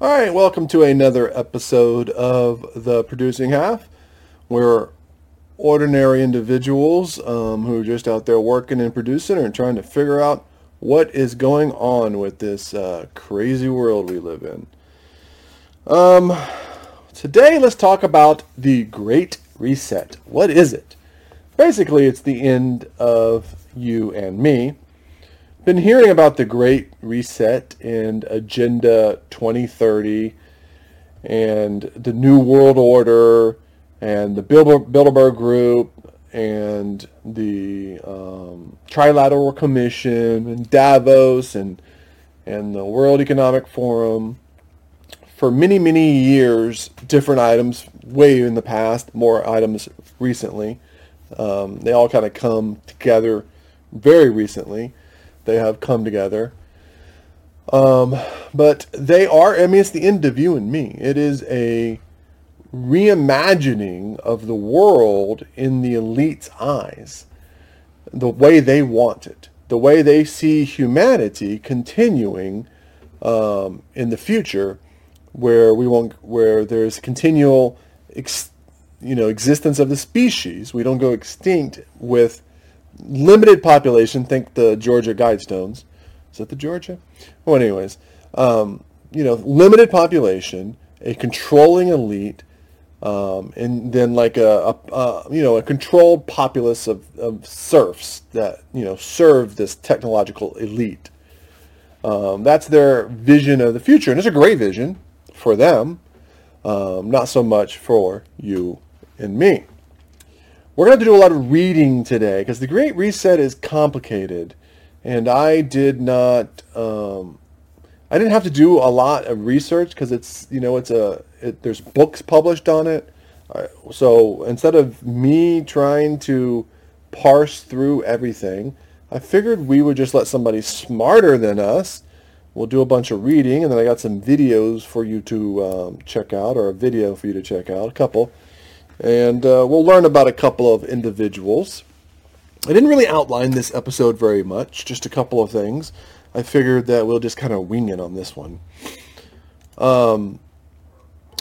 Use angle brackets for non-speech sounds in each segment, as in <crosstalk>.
All right, welcome to another episode of The Producing Half. We're ordinary individuals um, who are just out there working and producing and trying to figure out what is going on with this uh, crazy world we live in. Um, today, let's talk about the Great Reset. What is it? Basically, it's the end of you and me been hearing about the Great Reset and Agenda 2030 and the New World Order and the Bilderberg Group and the um, Trilateral Commission and Davos and and the World Economic Forum for many many years. Different items way in the past, more items recently. Um, they all kind of come together very recently they have come together. Um, but they are, I mean, it's the end of you and me. It is a reimagining of the world in the elite's eyes, the way they want it, the way they see humanity continuing um, in the future, where we won't, where there's continual, ex, you know, existence of the species. We don't go extinct with limited population. Think the Georgia Guidestones. Is that the Georgia? Well, anyways, um, you know, limited population, a controlling elite, um, and then like a, a, a, you know a controlled populace of, of serfs that you know serve this technological elite. Um, that's their vision of the future, and it's a great vision for them. Um, not so much for you and me. We're going to have to do a lot of reading today because the Great Reset is complicated, and I did not. Um, I didn't have to do a lot of research because it's you know it's a it, there's books published on it. So instead of me trying to parse through everything, I figured we would just let somebody smarter than us. We'll do a bunch of reading, and then I got some videos for you to um, check out, or a video for you to check out, a couple and uh, we'll learn about a couple of individuals. I didn't really outline this episode very much, just a couple of things. I figured that we'll just kind of wing it on this one. Um,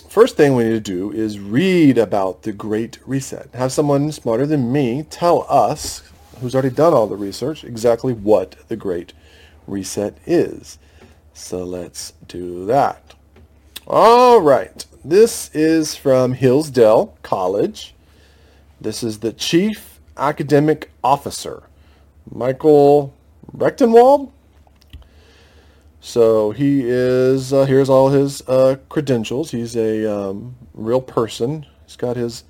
first thing we need to do is read about the Great Reset. Have someone smarter than me tell us, who's already done all the research, exactly what the Great Reset is. So let's do that. All right. This is from Hillsdale College. This is the Chief Academic Officer, Michael Rectenwald. So he is, uh, here's all his uh, credentials. He's a um, real person. He's got his,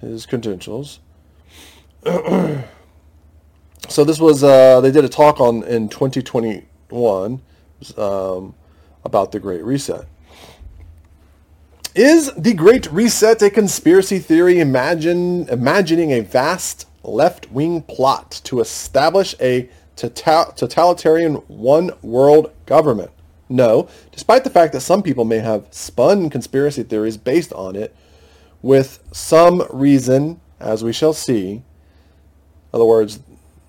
his credentials. <clears throat> so this was, uh, they did a talk on in 2021 um, about the Great Reset. Is the Great Reset a conspiracy theory imagine, imagining a vast left-wing plot to establish a tota-, totalitarian one-world government? No, despite the fact that some people may have spun conspiracy theories based on it with some reason, as we shall see. In other words,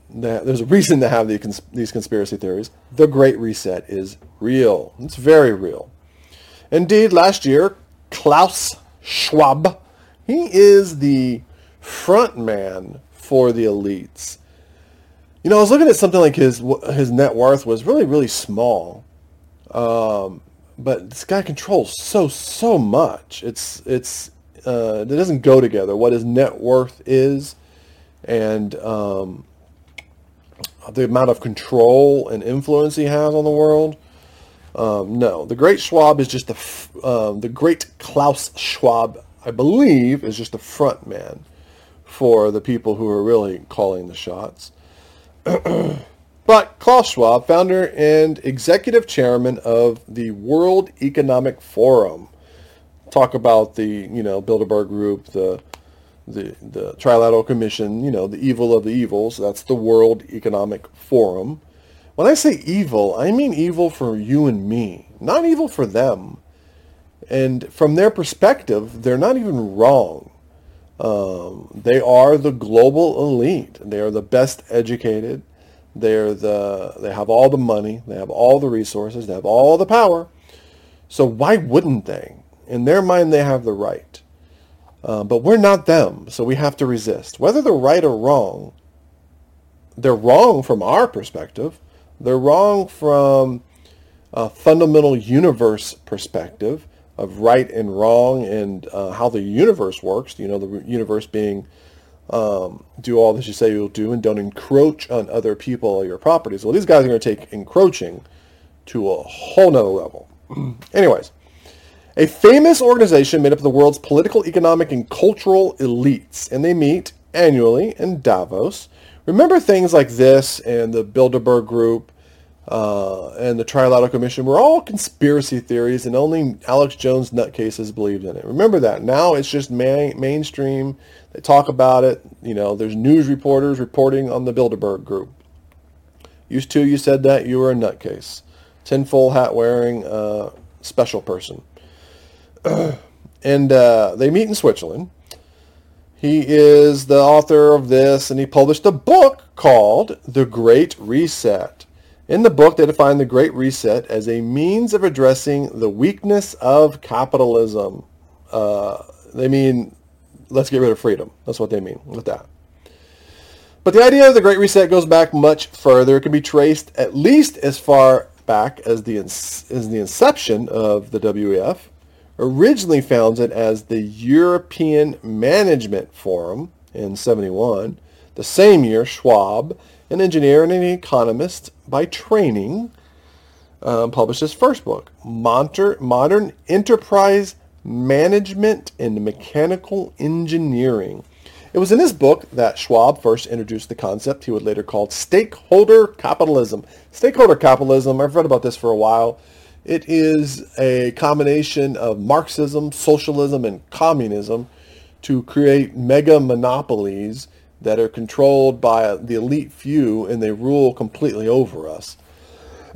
there's a reason to have these conspiracy theories. The Great Reset is real. It's very real. Indeed, last year, Klaus Schwab. He is the front man for the elites. You know, I was looking at something like his his net worth was really really small, um, but this guy controls so so much. It's it's uh, it doesn't go together. What his net worth is, and um, the amount of control and influence he has on the world. Um, no, the Great Schwab is just the um, the Great Klaus Schwab, I believe, is just the front man for the people who are really calling the shots. <clears throat> but Klaus Schwab, founder and executive chairman of the World Economic Forum, talk about the you know Bilderberg Group, the the the Trilateral Commission, you know the evil of the evils. That's the World Economic Forum. When I say evil, I mean evil for you and me, not evil for them. And from their perspective, they're not even wrong. Um, they are the global elite. They are the best educated. They're the they have all the money. They have all the resources. They have all the power. So why wouldn't they? In their mind, they have the right. Uh, but we're not them, so we have to resist. Whether they're right or wrong, they're wrong from our perspective. They're wrong from a fundamental universe perspective of right and wrong and uh, how the universe works. You know, the universe being um, do all that you say you'll do and don't encroach on other people or your properties. Well, these guys are going to take encroaching to a whole nother level. <clears throat> Anyways, a famous organization made up of the world's political, economic, and cultural elites, and they meet annually in Davos. Remember things like this and the Bilderberg Group uh, and the Trilateral Commission were all conspiracy theories, and only Alex Jones nutcases believed in it. Remember that. Now it's just main, mainstream. They talk about it. You know, there's news reporters reporting on the Bilderberg Group. Used to, you said that you were a nutcase, tinfoil hat wearing uh, special person. <clears throat> and uh, they meet in Switzerland. He is the author of this, and he published a book called The Great Reset. In the book, they define the Great Reset as a means of addressing the weakness of capitalism. Uh, they mean, let's get rid of freedom. That's what they mean with that. But the idea of the Great Reset goes back much further. It can be traced at least as far back as the, as the inception of the WEF, originally founded as the European Management Forum in 71. The same year, Schwab an engineer and an economist by training, um, published his first book, Modern Enterprise Management and Mechanical Engineering. It was in this book that Schwab first introduced the concept he would later call stakeholder capitalism. Stakeholder capitalism, I've read about this for a while. It is a combination of Marxism, socialism, and communism to create mega monopolies that are controlled by the elite few and they rule completely over us.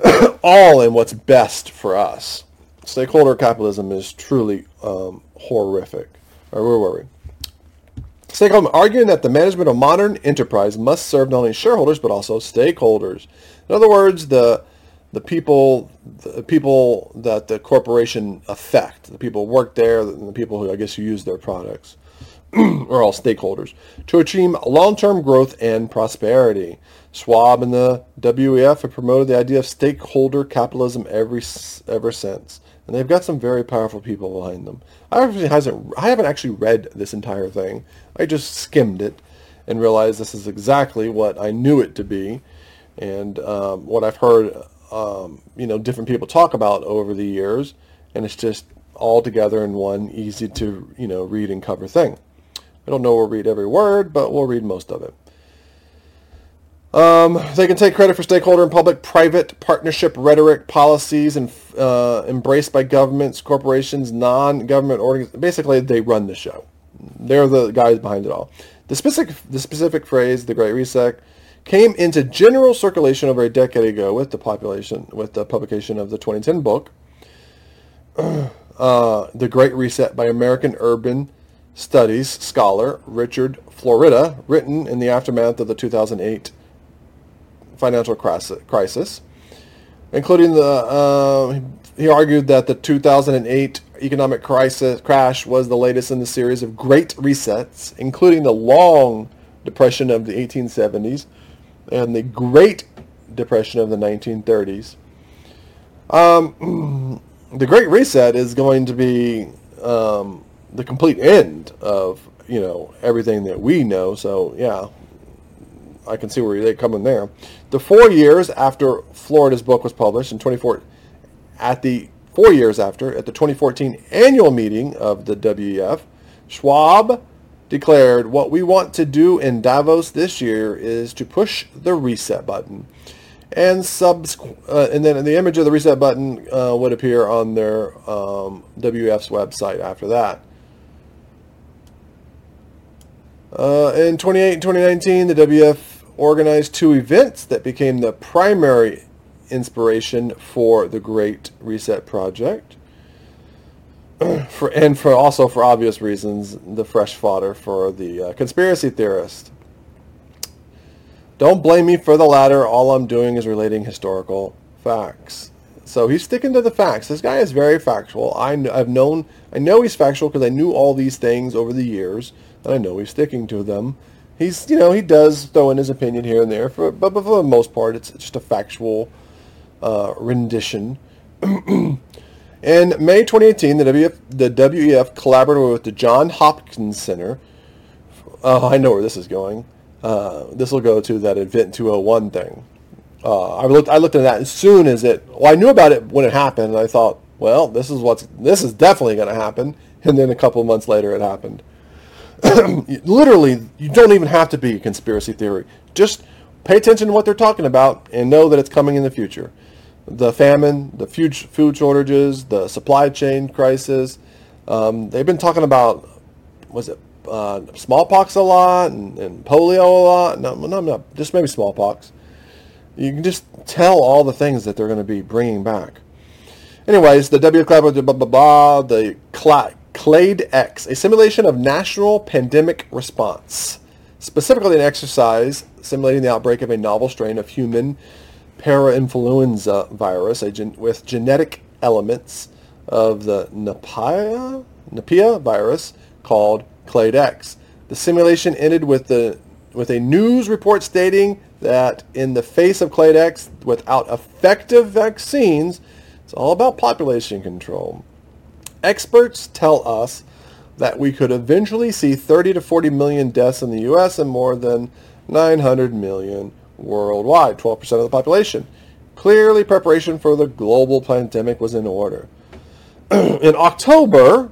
<coughs> All in what's best for us. Stakeholder capitalism is truly um, horrific. Or where were we? Stakeholder arguing that the management of modern enterprise must serve not only shareholders but also stakeholders. In other words, the the people the people that the corporation affect, the people who work there, the people who I guess who use their products. <clears throat> are all stakeholders, to achieve long-term growth and prosperity. Schwab and the WEF have promoted the idea of stakeholder capitalism every, ever since. And they've got some very powerful people behind them. I haven't, I haven't actually read this entire thing. I just skimmed it and realized this is exactly what I knew it to be and um, what I've heard um, you know, different people talk about over the years. And it's just all together in one easy to, you know, read and cover thing. I don't know we'll read every word, but we'll read most of it. Um, they can take credit for stakeholder and public-private partnership rhetoric, policies, and uh, embraced by governments, corporations, non-government organizations. Basically, they run the show. They're the guys behind it all. The specific, the specific phrase, the Great Reset, came into general circulation over a decade ago with the population, with the publication of the 2010 book, <clears throat> uh, The Great Reset by American Urban Studies scholar Richard Florida, written in the aftermath of the 2008 financial crisis, including the, uh, he argued that the 2008 economic crisis crash was the latest in the series of great resets, including the long depression of the 1870s and the Great Depression of the 1930s. Um, <clears throat> the Great Reset is going to be um, the complete end of you know everything that we know. So yeah, I can see where they come in there. The four years after Florida's book was published in 24, at the four years after at the 2014 annual meeting of the WEF, Schwab declared, "What we want to do in Davos this year is to push the reset button." And subs, uh, and then the image of the reset button uh, would appear on their um, WEF's website after that. Uh, in 2019, the WF organized two events that became the primary inspiration for the Great Reset Project. <clears throat> for, and for also for obvious reasons, the fresh fodder for the uh, conspiracy theorist. Don't blame me for the latter. All I'm doing is relating historical facts. So he's sticking to the facts. This guy is very factual. I, have known, I know he's factual because I knew all these things over the years, and I know he's sticking to them. He's, you know, he does throw in his opinion here and there, for, but, but for the most part, it's just a factual uh, rendition. <clears throat> in May 2018, the, WF, the WEF collaborated with the John Hopkins Center. Oh, I know where this is going. Uh, this will go to that Event 201 thing. Uh, I looked. I looked at that as soon as it. Well, I knew about it when it happened, and I thought, well, this is what's. This is definitely going to happen. And then a couple months later, it happened. <clears throat> Literally, you don't even have to be a conspiracy theory. Just pay attention to what they're talking about and know that it's coming in the future. The famine, the food food shortages, the supply chain crisis. Um, they've been talking about. Was it uh, smallpox a lot and, and polio a lot? No, no, no, just maybe smallpox you can just tell all the things that they're going to be bringing back. Anyways, the W blah, blah, blah, blah, the Clade X, a simulation of national pandemic response, specifically an exercise simulating the outbreak of a novel strain of human parainfluenza virus gen- with genetic elements of the Nipah, Nipah virus called Clade X. The simulation ended with the with a news report stating that in the face of Clade X, without effective vaccines, it's all about population control. Experts tell us that we could eventually see 30 to 40 million deaths in the U.S. and more than 900 million worldwide, 12% of the population. Clearly, preparation for the global pandemic was in order. <clears throat> in October,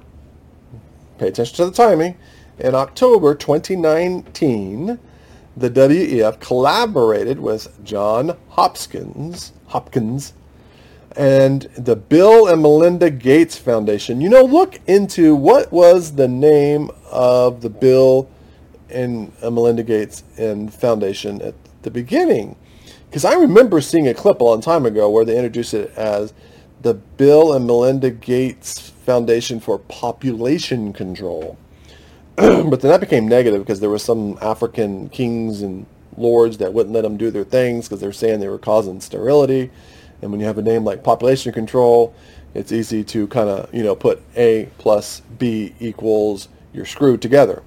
pay attention to the timing, in October 2019, the WEF collaborated with John Hopkins, Hopkins and the Bill and Melinda Gates Foundation. You know, look into what was the name of the Bill and Melinda Gates and Foundation at the beginning. Because I remember seeing a clip a long time ago where they introduced it as the Bill and Melinda Gates Foundation for Population Control. <clears throat> but then that became negative because there were some African kings and lords that wouldn't let them do their things because they're saying they were causing sterility. And when you have a name like population control, it's easy to kind of, you know, put A plus B equals you're screwed together.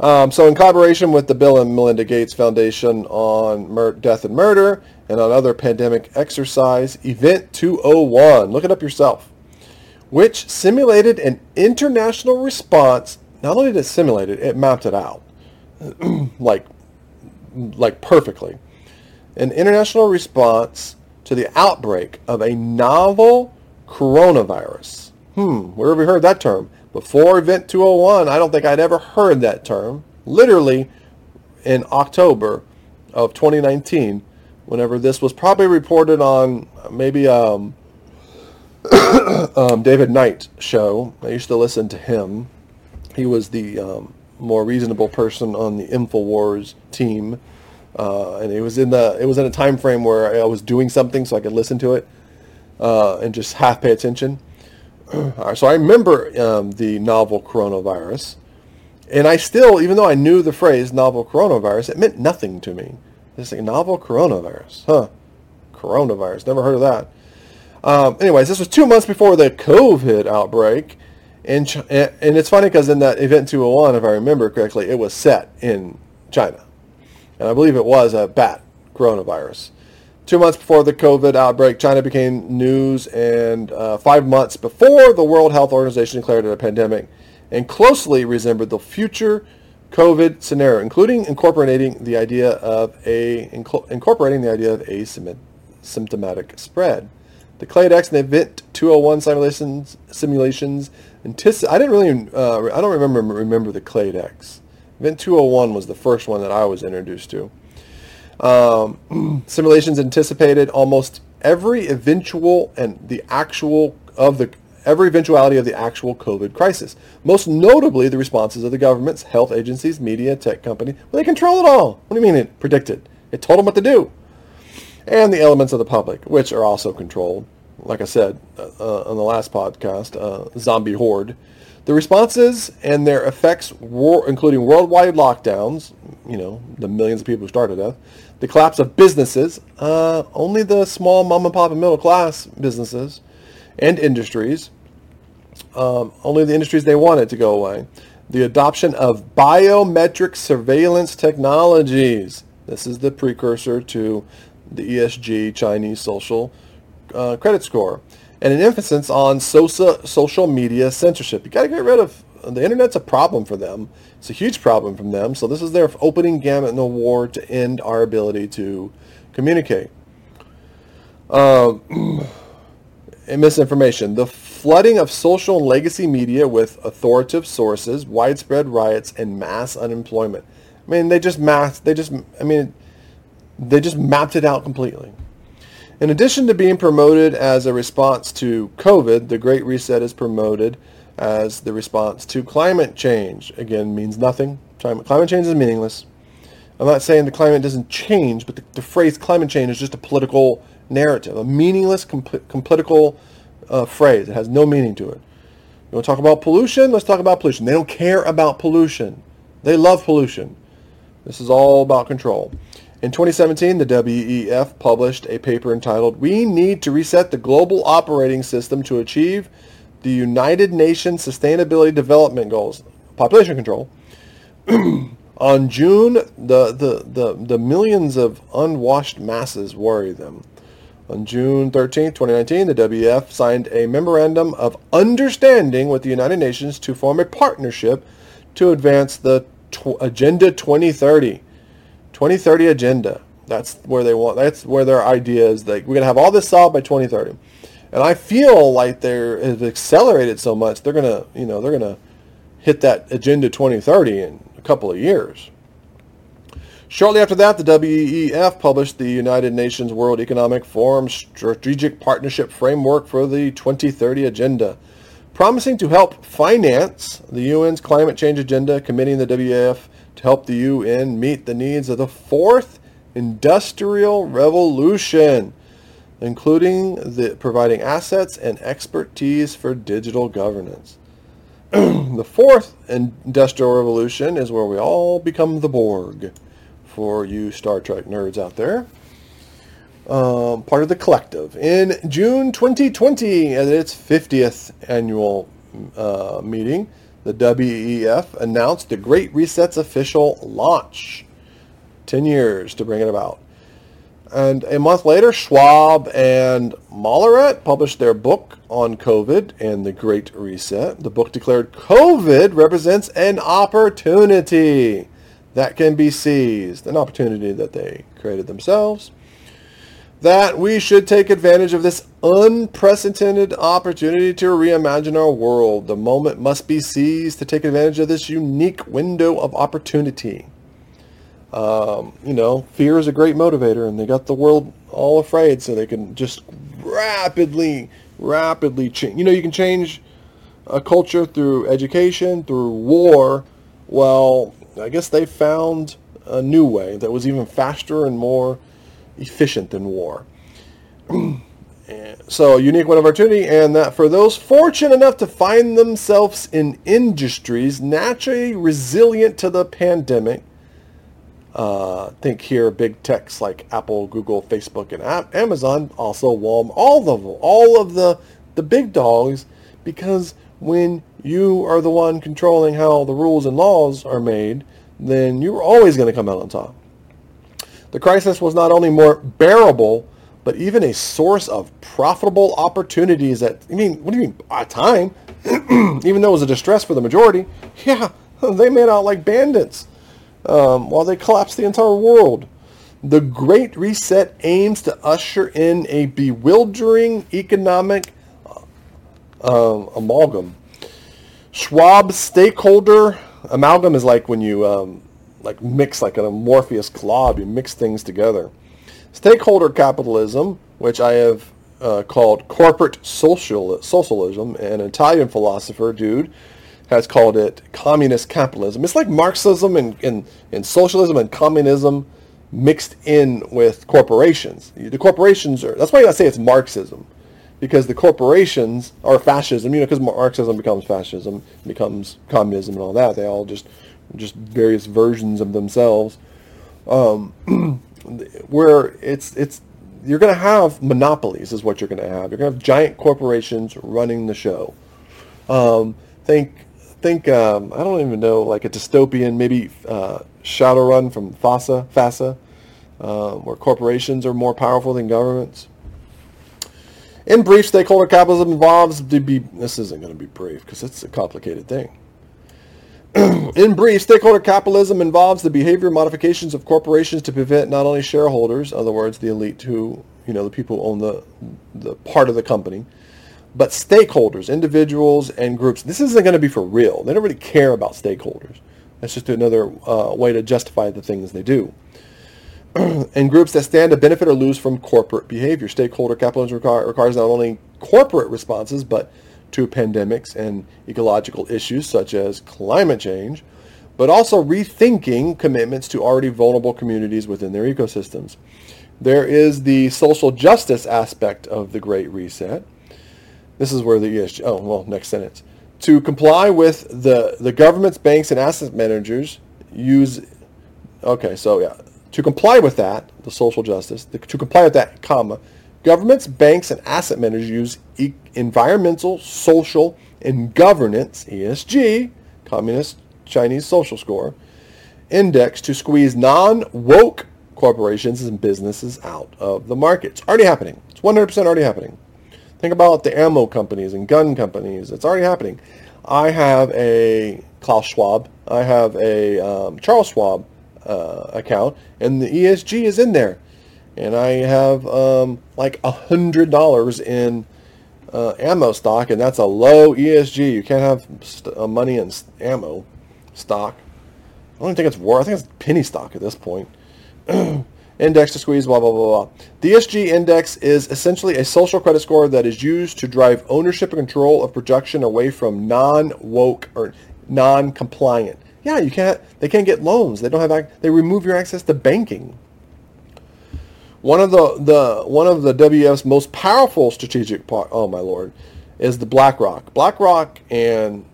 Um, so in collaboration with the Bill and Melinda Gates Foundation on mur- death and murder and on other pandemic exercise, Event 201, look it up yourself, which simulated an international response not only did it simulate it, it mapped it out <clears throat> like like perfectly. An international response to the outbreak of a novel coronavirus. Hmm, where have we heard that term? Before Event 201, I don't think I'd ever heard that term. Literally in October of 2019, whenever this was probably reported on maybe um, <coughs> um, David Knight show. I used to listen to him he was the um, more reasonable person on the Infowars team, uh, and it was in the it was in a time frame where I was doing something so I could listen to it uh, and just half pay attention. <clears throat> so I remember um, the novel coronavirus, and I still, even though I knew the phrase novel coronavirus, it meant nothing to me. It's like novel coronavirus, huh? Coronavirus, never heard of that. Um, anyways, this was two months before the COVID outbreak, Ch- and it's funny because in that event 201, if I remember correctly, it was set in China, and I believe it was a bat coronavirus. Two months before the COVID outbreak, China became news, and uh, five months before the World Health Organization declared it a pandemic, and closely resembled the future COVID scenario, including incorporating the idea of a incorporating the idea of asymptomatic spread. The Clade X and Event 201 simulations simulations Antici- I didn't really, uh, I don't remember remember the Clade X. Event 201 was the first one that I was introduced to. Um, <clears throat> simulations anticipated almost every eventual and the actual of the every eventuality of the actual COVID crisis. Most notably, the responses of the governments, health agencies, media, tech company. Well, they control it all. What do you mean it predicted? It told them what to do. And the elements of the public, which are also controlled like I said uh, uh, on the last podcast, uh, zombie horde. The responses and their effects, including worldwide lockdowns, you know, the millions of people who started it, the collapse of businesses, uh, only the small mom and pop and middle class businesses and industries, um, only the industries they wanted to go away. The adoption of biometric surveillance technologies. This is the precursor to the ESG Chinese social uh, credit score. And an emphasis on social, social media censorship. You got to get rid of the internet's a problem for them. It's a huge problem from them. So this is their opening gamut in the war to end our ability to communicate. Um, <clears throat> and misinformation. The flooding of social and legacy media with authoritative sources, widespread riots, and mass unemployment. I mean, they just mass. They just. I mean, they just mapped it out completely. In addition to being promoted as a response to COVID, the Great Reset is promoted as the response to climate change. Again, means nothing. Climate change is meaningless. I'm not saying the climate doesn't change, but the, the phrase climate change is just a political narrative, a meaningless political uh, phrase. It has no meaning to it. You want to talk about pollution? Let's talk about pollution. They don't care about pollution. They love pollution. This is all about control. In 2017, the WEF published a paper entitled, We Need to Reset the Global Operating System to Achieve the United Nations Sustainability Development Goals, population control. <clears throat> On June, the, the, the, the millions of unwashed masses worry them. On June 13, 2019, the WEF signed a memorandum of understanding with the United Nations to form a partnership to advance the tw- Agenda 2030. 2030 agenda. That's where they want. That's where their idea is. Like we're gonna have all this solved by 2030, and I feel like they're have accelerated so much. They're gonna, you know, they're gonna hit that agenda 2030 in a couple of years. Shortly after that, the WEF published the United Nations World Economic Forum Strategic Partnership Framework for the 2030 Agenda, promising to help finance the UN's climate change agenda, committing the WEF to help the UN meet the needs of the fourth industrial revolution, including the providing assets and expertise for digital governance. <clears throat> the fourth industrial revolution is where we all become the Borg for you Star Trek nerds out there. Um, part of the collective. In June 2020, at its 50th annual uh, meeting, the WEF announced the Great Reset's official launch. 10 years to bring it about. And a month later, Schwab and Malleret published their book on COVID and the Great Reset. The book declared COVID represents an opportunity that can be seized, an opportunity that they created themselves, that we should take advantage of this unprecedented opportunity to reimagine our world. The moment must be seized to take advantage of this unique window of opportunity. Um, you know, fear is a great motivator, and they got the world all afraid, so they can just rapidly, rapidly change. You know, you can change a culture through education, through war. Well, I guess they found a new way that was even faster and more efficient than war. <clears throat> so, unique window of opportunity, and that for those fortunate enough to find themselves in industries naturally resilient to the pandemic, uh, think here big techs like Apple, Google, Facebook, and Amazon, also Walmart, all of all of the the big dogs, because when you are the one controlling how the rules and laws are made, then you're always going to come out on top. The crisis was not only more bearable, but even a source of profitable opportunities at, I mean, what do you mean, at time? <clears throat> even though it was a distress for the majority, <laughs> yeah, they made out like bandits um, while they collapse the entire world. The Great Reset aims to usher in a bewildering economic uh, amalgam Schwab stakeholder amalgam is like when you um, like mix like an amorphous glob, you mix things together. Stakeholder capitalism, which I have uh, called corporate social socialism, an Italian philosopher dude has called it communist capitalism. It's like Marxism and, and, and socialism and communism mixed in with corporations. The corporations are, that's why I say it's Marxism because the corporations are fascism. You know, because Marxism becomes fascism, becomes communism, and all that. They all just just various versions of themselves. Um, <clears throat> where it's it's you're going to have monopolies is what you're going to have. You're going to have giant corporations running the show. Um, think think um, I don't even know like a dystopian maybe uh, Shadowrun from FASA FASA uh, where corporations are more powerful than governments. In brief, stakeholder capitalism involves to be this isn't going to be brief because it's a complicated thing. <clears throat> in brief, stakeholder capitalism involves the behavior modifications of corporations to prevent not only shareholders, in other words, the elite who, you know, the people who own the, the part of the company, but stakeholders, individuals, and groups. This isn't going to be for real. They don't really care about stakeholders. That's just another uh, way to justify the things they do. <clears throat> and groups that stand to benefit or lose from corporate behavior. Stakeholder capitalism requires not only corporate responses, but to pandemics and ecological issues such as climate change, but also rethinking commitments to already vulnerable communities within their ecosystems. There is the social justice aspect of the Great Reset. This is where the ESG, oh, well, next sentence. To comply with the, the government's banks and asset managers use, okay, so yeah, to comply with that, the social justice, the, to comply with that, comma, Governments, banks, and asset managers use e- environmental, social, and governance, ESG, Communist Chinese Social Score, index to squeeze non-woke corporations and businesses out of the market. It's already happening. It's 100% already happening. Think about the ammo companies and gun companies. It's already happening. I have a Klaus Schwab. I have a um, Charles Schwab uh, account, and the ESG is in there and I have um, like a hundred dollars in uh, ammo stock, and that's a low ESG. You can't have st- uh, money in ammo stock. I don't think it's worth. I think it's penny stock at this point. <clears throat> index to squeeze, blah blah blah blah. The ESG index is essentially a social credit score that is used to drive ownership and control of production away from non-woke or non-compliant. Yeah, you can't. They can't get loans. They don't have. They remove your access to banking. One of the, the one of the WF's most powerful strategic part, oh my lord, is the BlackRock. BlackRock and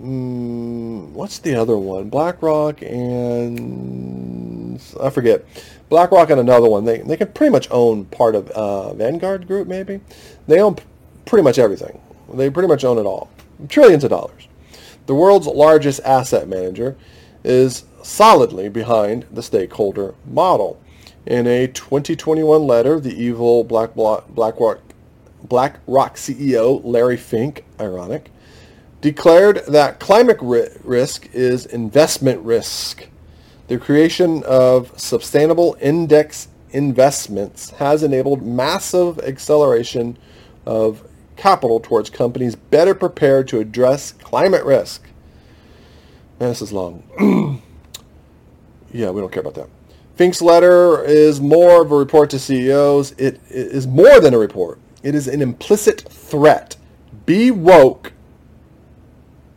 mm, what's the other one? BlackRock and I forget. BlackRock and another one. They they can pretty much own part of uh, Vanguard Group. Maybe they own pretty much everything. They pretty much own it all. Trillions of dollars. The world's largest asset manager is solidly behind the stakeholder model. In a 2021 letter, the evil Black BlackRock, BlackRock CEO Larry Fink, ironic, declared that climate ri- risk is investment risk. The creation of sustainable index investments has enabled massive acceleration of capital towards companies better prepared to address climate risk. Man, this is long. <clears throat> yeah, we don't care about that. Fink's letter is more of a report to CEOs. It is more than a report. It is an implicit threat. Be woke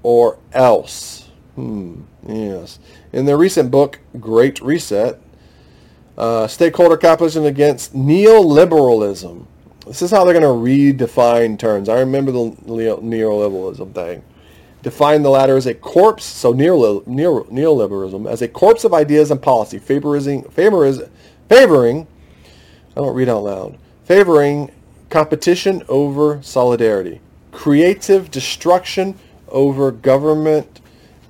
or else. Hmm, yes. In their recent book, Great Reset, uh, Stakeholder Capitalism Against Neoliberalism. This is how they're going to redefine terms. I remember the neoliberalism thing define the latter as a corpse, so neoliberalism, as a corpse of ideas and policy, favoring, favoring, I don't read out loud, favoring competition over solidarity, creative destruction over government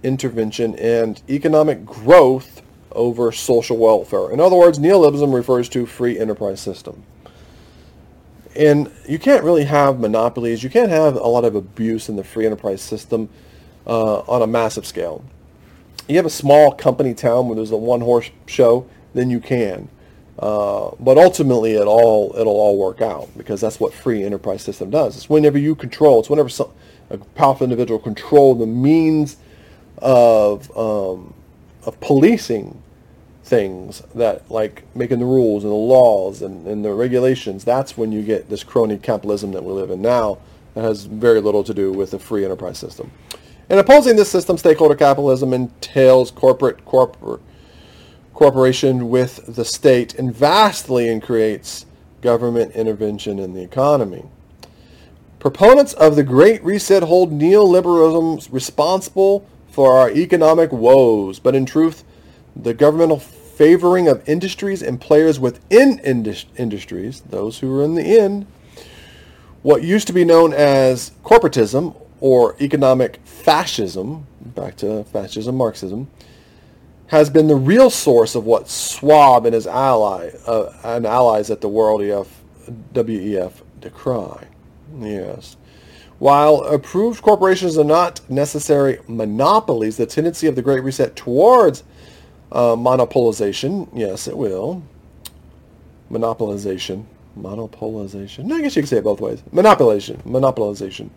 intervention, and economic growth over social welfare. In other words, neoliberalism refers to free enterprise system. And you can't really have monopolies. You can't have a lot of abuse in the free enterprise system uh, on a massive scale. You have a small company town where there's a one-horse show, then you can. Uh, but ultimately, it all it'll all work out because that's what free enterprise system does. It's whenever you control. It's whenever some, a powerful individual control the means of um, of policing things that like making the rules and the laws and, and the regulations, that's when you get this crony capitalism that we live in now that has very little to do with the free enterprise system. And opposing this system, stakeholder capitalism entails corporate corporate cooperation with the state and vastly increases government intervention in the economy. Proponents of the Great Reset hold neoliberalism responsible for our economic woes, but in truth, the governmental favoring of industries and players within indus- industries, those who are in the in, what used to be known as corporatism or economic fascism, back to fascism, Marxism, has been the real source of what Schwab and his ally uh, and allies at the World EF, WEF decry. Yes. While approved corporations are not necessary monopolies, the tendency of the Great Reset towards uh, monopolization, yes, it will. Monopolization. Monopolization. I guess you could say it both ways. Monopolization. Monopolization.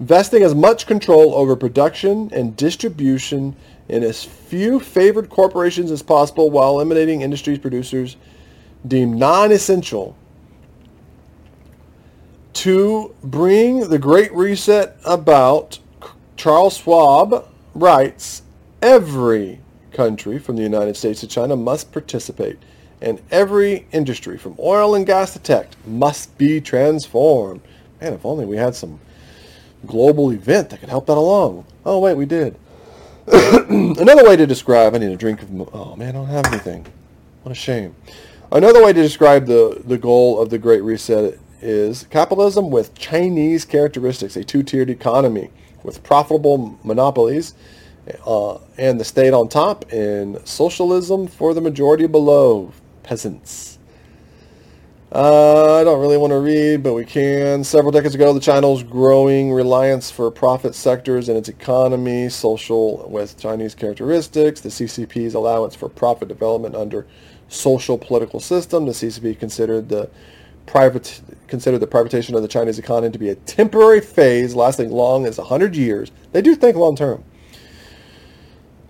Vesting as much control over production and distribution in as few favored corporations as possible while eliminating industries producers deemed non-essential to bring the Great Reset about, Charles Schwab writes, every country from the United States to China must participate, and every industry from oil and gas to tech must be transformed. Man, if only we had some global event that could help that along. Oh, wait, we did. <clears throat> Another way to describe, I need a drink of, oh man, I don't have anything. What a shame. Another way to describe the, the goal of the Great Reset is capitalism with Chinese characteristics, a two-tiered economy with profitable monopolies uh, and the state on top, and socialism for the majority below, peasants. Uh, I don't really want to read, but we can. Several decades ago, the China's growing reliance for profit sectors in its economy, social with Chinese characteristics, the CCP's allowance for profit development under social political system. The CCP considered the private considered the privatization of the Chinese economy to be a temporary phase lasting long as 100 years. They do think long term.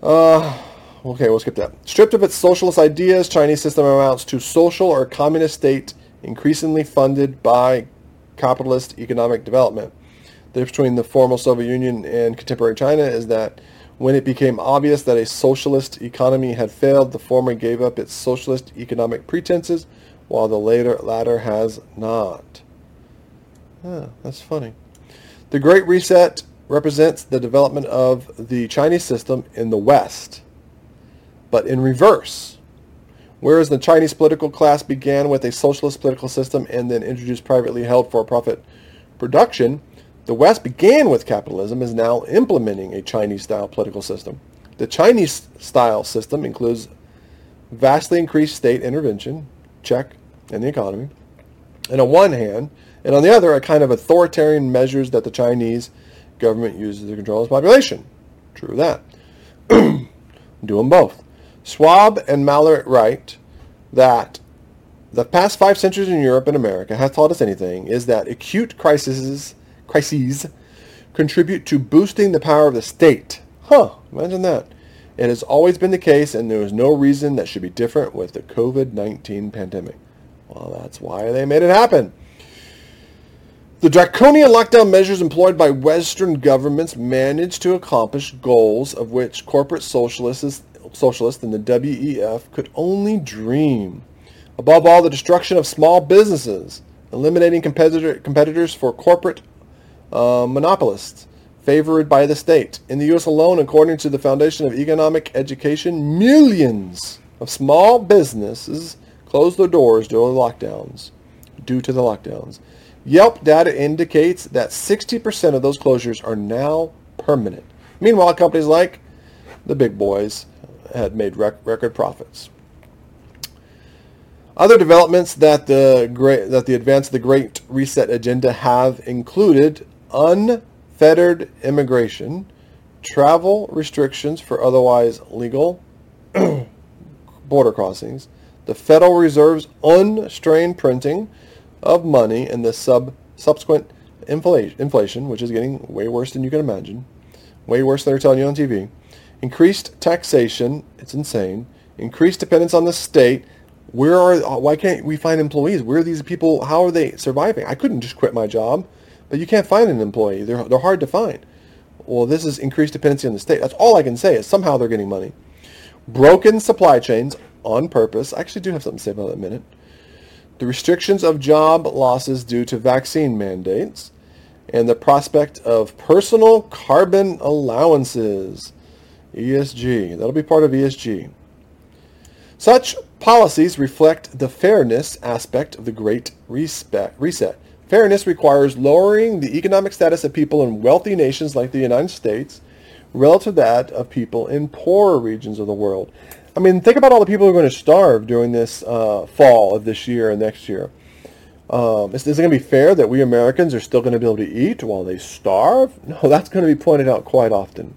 Uh, okay, we'll skip that. Stripped of its socialist ideas, Chinese system amounts to social or communist state increasingly funded by capitalist economic development. The difference between the former Soviet Union and contemporary China is that when it became obvious that a socialist economy had failed, the former gave up its socialist economic pretenses while the later, latter has not. Ah, that's funny. The Great Reset represents the development of the Chinese system in the West, but in reverse. Whereas the Chinese political class began with a socialist political system and then introduced privately held for-profit production, the West began with capitalism is now implementing a Chinese-style political system. The Chinese-style system includes vastly increased state intervention, check, in the economy, and on one hand, and on the other, a kind of authoritarian measures that the Chinese government uses to control its population. True that. <clears throat> Do them both. Schwab and Malleret write that the past five centuries in Europe and America has taught us anything is that acute crises, crises contribute to boosting the power of the state. Huh, imagine that. It has always been the case, and there is no reason that should be different with the COVID-19 pandemic. Well, that's why they made it happen. The draconian lockdown measures employed by Western governments managed to accomplish goals of which corporate socialists, socialists and the WEF could only dream. Above all, the destruction of small businesses, eliminating competitor, competitors for corporate uh, monopolists favored by the state. In the U.S. alone, according to the Foundation of Economic Education, millions of small businesses closed their doors due to the lockdowns. Due to the lockdowns. Yelp data indicates that 60% of those closures are now permanent. Meanwhile, companies like the big boys had made rec- record profits. Other developments that the great that the advance of the Great Reset agenda have included unfettered immigration, travel restrictions for otherwise legal <clears throat> border crossings, the Federal Reserve's unstrained printing of money and the sub subsequent inflation, which is getting way worse than you can imagine, way worse than they're telling you on TV, increased taxation, it's insane, increased dependence on the state. Where are why can't we find employees? Where are these people? How are they surviving? I couldn't just quit my job, but you can't find an employee. They're they're hard to find. Well, this is increased dependency on the state. That's all I can say is somehow they're getting money. Broken supply chains, on purpose. I actually do have something to say about that in a minute. The restrictions of job losses due to vaccine mandates and the prospect of personal carbon allowances. ESG. That'll be part of ESG. Such policies reflect the fairness aspect of the Great Reset. Fairness requires lowering the economic status of people in wealthy nations like the United States relative to that of people in poorer regions of the world. I mean, think about all the people who are going to starve during this uh, fall of this year and next year. Um, is, is it going to be fair that we Americans are still going to be able to eat while they starve? <laughs> No, that's going to be pointed out quite often.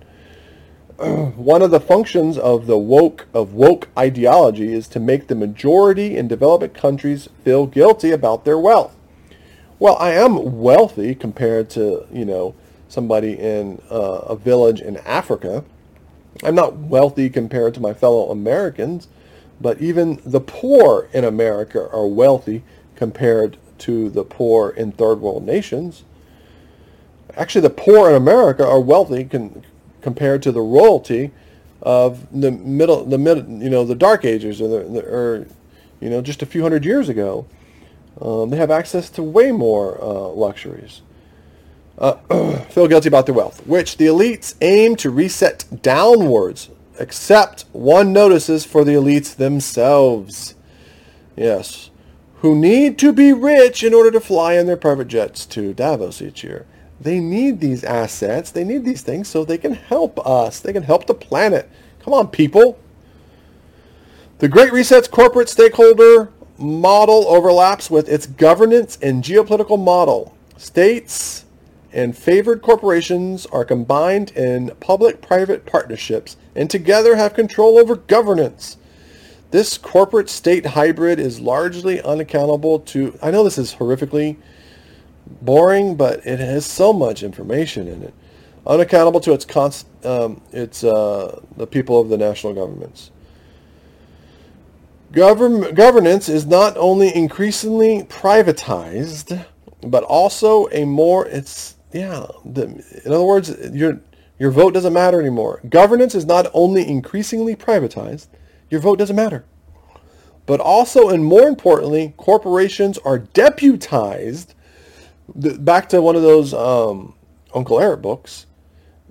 <clears throat> One of the functions of the woke of woke ideology is to make the majority in developing countries feel guilty about their wealth. Well, I am wealthy compared to you know somebody in uh, a village in Africa. I'm not wealthy compared to my fellow Americans, but even the poor in America are wealthy compared to the poor in third world nations. Actually, the poor in America are wealthy con- compared to the royalty of the middle, the middle, you know, the Dark Ages, or, the, the, or you know, just a few hundred years ago. Um, they have access to way more uh, luxuries. Uh, <clears throat> feel guilty about their wealth, which the elites aim to reset downwards, except one notices for the elites themselves. Yes, who need to be rich in order to fly in their private jets to Davos each year. They need these assets. They need these things so they can help us. They can help the planet. Come on, people. The Great Reset's corporate stakeholder model overlaps with its governance and geopolitical model. States and favored corporations are combined in public-private partnerships and together have control over governance. This corporate state hybrid is largely unaccountable to, I know this is horrifically boring, but it has so much information in it. Unaccountable to its, const, um, its uh, the people of the national governments. Govern, governance is not only increasingly privatized, but also a more, it's, yeah, the, in other words, your, your vote doesn't matter anymore. Governance is not only increasingly privatized, your vote doesn't matter. But also, and more importantly, corporations are deputized. Back to one of those um, Uncle Eric books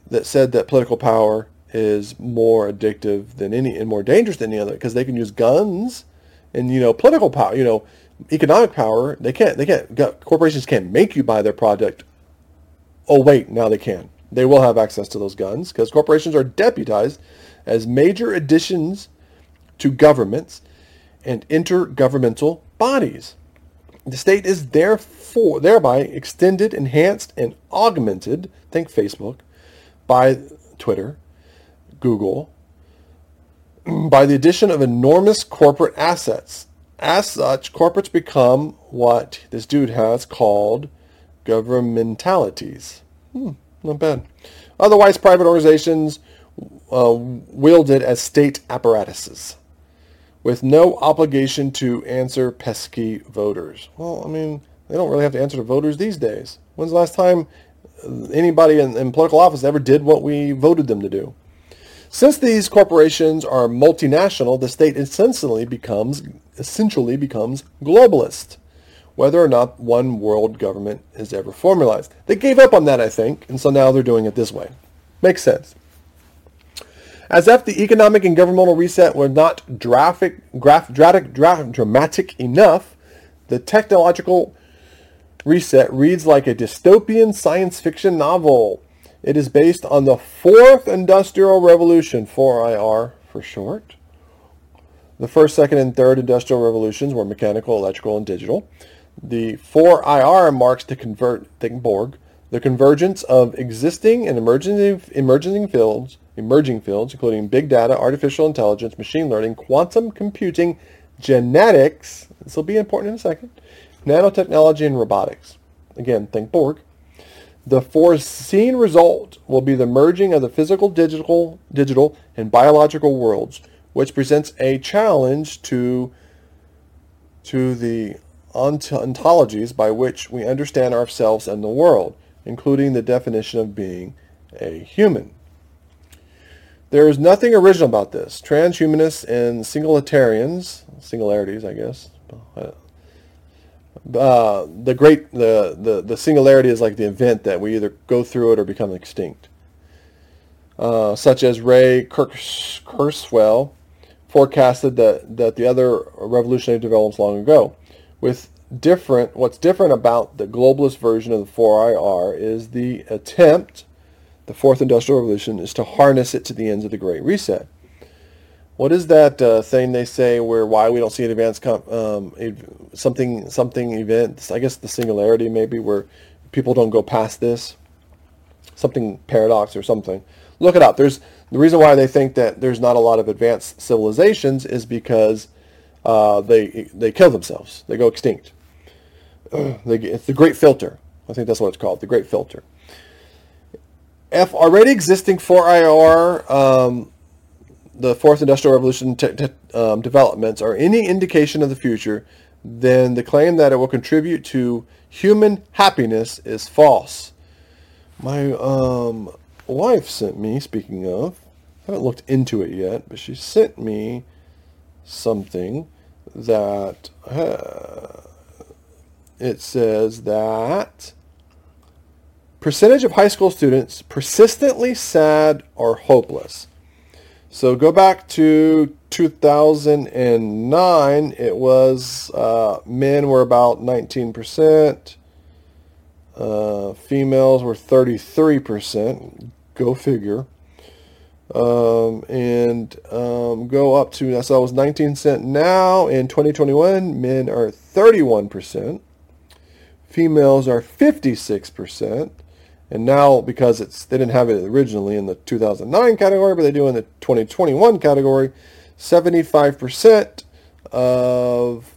that said that political power is more addictive than any and more dangerous than any other because they can use guns and you know political power you know economic power they can't they can't corporations can't make you buy their product oh wait now they can they will have access to those guns because corporations are deputized as major additions to governments and intergovernmental bodies. The state is therefore thereby extended, enhanced, and augmented, think Facebook, by Twitter, Google, <clears throat> by the addition of enormous corporate assets. As such, corporates become what this dude has called governmentalities. Hmm, not bad. Otherwise, private organizations uh, wielded as state apparatuses with no obligation to answer pesky voters. Well, I mean, they don't really have to answer to voters these days. When's the last time anybody in, in political office ever did what we voted them to do? Since these corporations are multinational, the state essentially becomes essentially becomes globalist, whether or not one world government is ever formalized. They gave up on that, I think, and so now they're doing it this way. Makes sense. As if the economic and governmental reset were not dramatic, graph, dramatic, dramatic enough, the technological reset reads like a dystopian science fiction novel. It is based on the fourth industrial revolution, 4IR for short. The first, second, and third industrial revolutions were mechanical, electrical, and digital. The 4IR marks the convert, think Borg, the convergence of existing and emerging, emerging fields emerging fields, including big data, artificial intelligence, machine learning, quantum computing, genetics, this will be important in a second, nanotechnology, and robotics. Again, think Borg. The foreseen result will be the merging of the physical, digital, digital, and biological worlds, which presents a challenge to, to the ontologies by which we understand ourselves and the world, including the definition of being a human. There is nothing original about this. Transhumanists and singularitarians, singularities, I guess, Uh, the great the, the the singularity is like the event that we either go through it or become extinct. Uh, such as Ray Kurzweil forecasted that, that the other revolutionary developments long ago. With different, what's different about the globalist version of the 4IR is the attempt, the fourth industrial revolution, is to harness it to the ends of the Great Reset. What is that uh, thing they say where why we don't see an advanced um, something something event? I guess the singularity maybe where people don't go past this. Something paradox or something. Look it up. There's the reason why they think that there's not a lot of advanced civilizations is because uh, they they kill themselves. They go extinct. <clears throat> they, it's the Great Filter. I think that's what it's called, the Great Filter. If already existing 4IR, um, the Fourth Industrial Revolution te- te- um, developments are any indication of the future, then the claim that it will contribute to human happiness is false. My um, wife sent me, speaking of, I haven't looked into it yet, but she sent me something that uh, it says that percentage of high school students persistently sad or hopeless. So go back to 2009. It was uh, men were about 19%. Uh, females were 33%. Go figure. Um, and um, go up to, I saw it was 19 cent now. In 2021, men are 31%. Females are 56%. And now, because it's they didn't have it originally in the 2009 category, but they do in the 2021 category, 75% of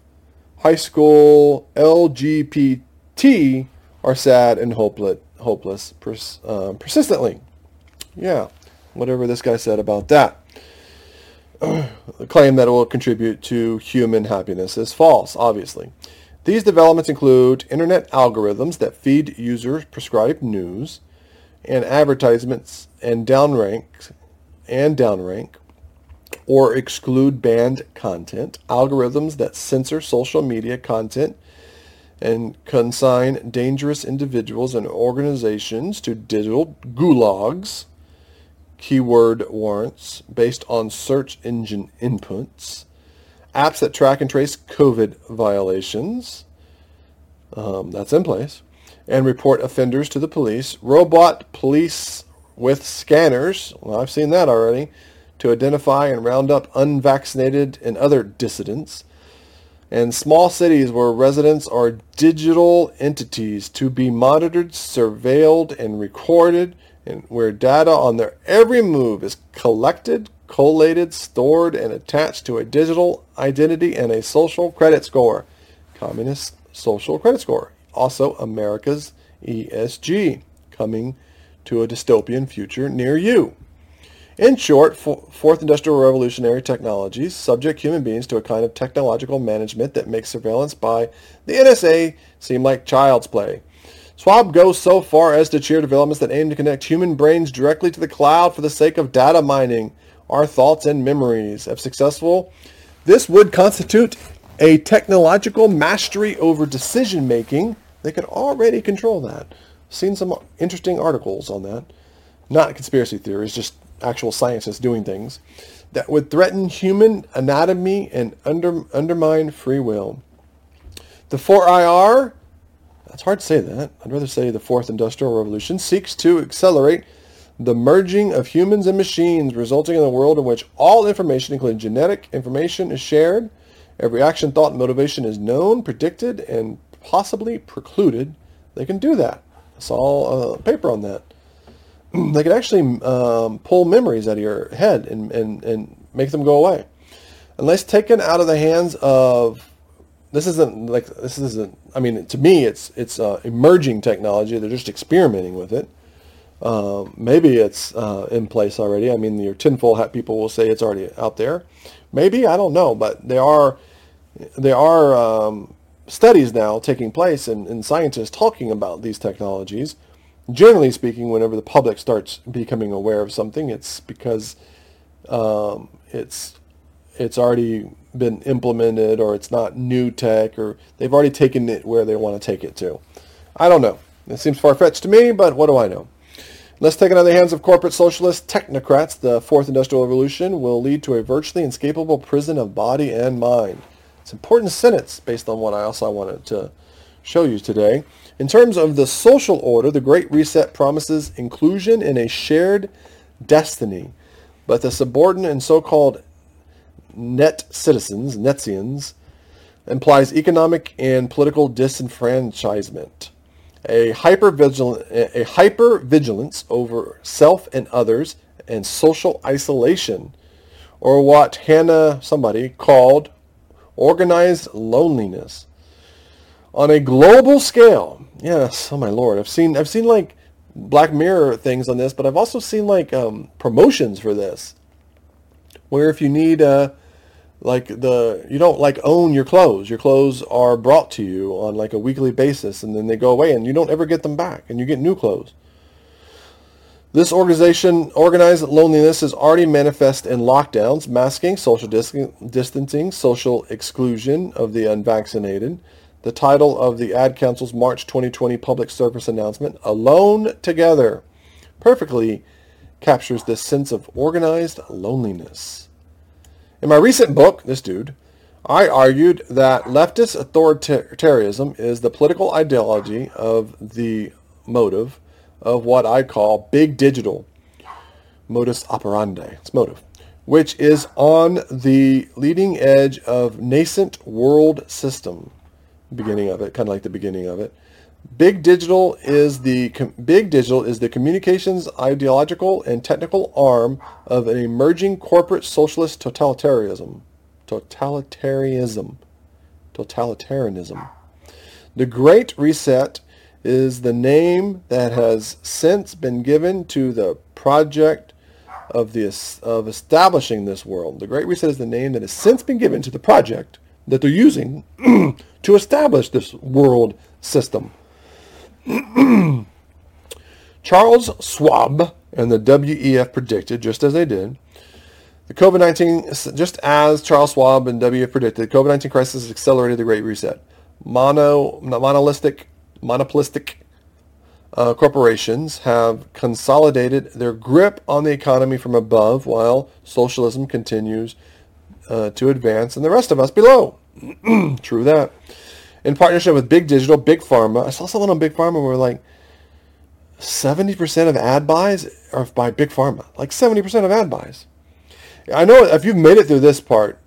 high school LGBT are sad and hopeless, hopeless pers- uh, persistently. Yeah, whatever this guy said about that. the <clears throat> claim that it will contribute to human happiness is false, obviously. These developments include internet algorithms that feed users prescribed news and advertisements and downrank and downrank or exclude banned content, algorithms that censor social media content and consign dangerous individuals and organizations to digital gulags, keyword warrants based on search engine inputs, apps that track and trace COVID violations, um, that's in place, and report offenders to the police, robot police with scanners, well, I've seen that already, to identify and round up unvaccinated and other dissidents, and small cities where residents are digital entities to be monitored, surveilled, and recorded, and where data on their every move is collected, collated, stored, and attached to a digital identity and a social credit score. Communist social credit score. Also, America's ESG, coming to a dystopian future near you. In short, fourth industrial revolutionary technologies subject human beings to a kind of technological management that makes surveillance by the NSA seem like child's play. Schwab goes so far as to cheer developments that aim to connect human brains directly to the cloud for the sake of data mining our thoughts and memories. If successful, this would constitute a technological mastery over decision making. They could already control that. Seen some interesting articles on that. Not conspiracy theories, just actual scientists doing things that would threaten human anatomy and under, undermine free will. The 4IR, that's hard to say that. I'd rather say the fourth industrial revolution, seeks to accelerate the merging of humans and machines, resulting in a world in which all information, including genetic information, is shared. Every action, thought, and motivation is known, predicted, and possibly precluded. They can do that. I saw a paper on that. <clears throat> they can actually um, pull memories out of your head and, and, and make them go away. Unless taken out of the hands of this isn't like this isn't I mean to me it's it's uh, emerging technology. They're just experimenting with it. Uh, maybe it's uh, in place already. I mean, your tinfoil hat people will say it's already out there. Maybe I don't know, but there are there are um, studies now taking place and, and scientists talking about these technologies generally speaking, whenever the public starts becoming aware of something, it's because um, it's it's already been implemented or it's not new tech or they've already taken it where they want to take it to. I don't know. It seems far-fetched to me, but what do I know? Let's take the hands of corporate socialist technocrats. The fourth industrial revolution will lead to a virtually inescapable prison of body and mind. It's an important sentence based on what I also wanted to show you today. In terms of the social order, the Great Reset promises inclusion in a shared destiny, but the subordinate and so-called net citizens, netizens, implies economic and political disenfranchisement a hypervigilance, a hypervigilance over self and others, and social isolation, or what Hannah somebody called organized loneliness. On a global scale, yes, oh my lord, I've seen I've seen like Black Mirror things on this, but I've also seen like um, promotions for this, where if you need uh, like the you don't like own your clothes. Your clothes are brought to you on like a weekly basis and then they go away and you don't ever get them back and you get new clothes. This organization organized loneliness is already manifest in lockdowns masking social dis- distancing social exclusion of the unvaccinated. The title of the ad council's march 2020 public service announcement alone together perfectly captures this sense of organized loneliness in my recent book, this dude, I argued that leftist authoritarianism is the political ideology of the motive of what I call big digital modus operandi. It's motive, which is on the leading edge of nascent world system, beginning of it, kind of like the beginning of it, Big digital is the big digital is the communications ideological and technical arm of an emerging corporate socialist totalitarianism. Totalitarianism. Totalitarianism. The Great Reset is the name that has since been given to the project of the of establishing this world. The Great Reset is the name that has since been given to the project that they're using <clears throat> to establish this world system. <clears throat> Charles Schwab and the WEF predicted, just as they did, the COVID-19, just as Charles Schwab and WEF predicted, the COVID-19 crisis accelerated the Great Reset. Mono, monolistic, monopolistic uh, corporations have consolidated their grip on the economy from above while socialism continues uh, to advance and the rest of us below. <clears throat> True that in partnership with Big Digital, Big Pharma. I saw someone on Big Pharma where like 70% of ad buys are by Big Pharma. Like 70% of ad buys. I know if you've made it through this part,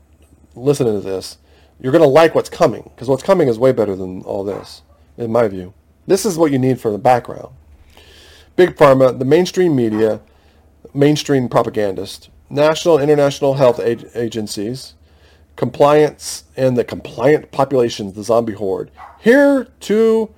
listening to this, you're going to like what's coming because what's coming is way better than all this, in my view. This is what you need for the background. Big Pharma, the mainstream media, mainstream propagandist, national and international health ag- agencies, compliance and the compliant populations, the zombie horde. Here to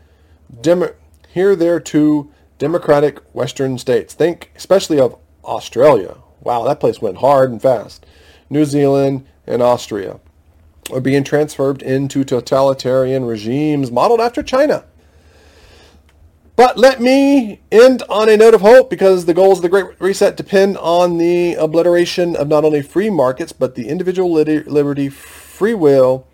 here there to democratic western states. Think especially of Australia. Wow, that place went hard and fast. New Zealand and Austria are being transferred into totalitarian regimes modeled after China. But let me end on a note of hope because the goals of the Great Reset depend on the obliteration of not only free markets, but the individual liberty, free will.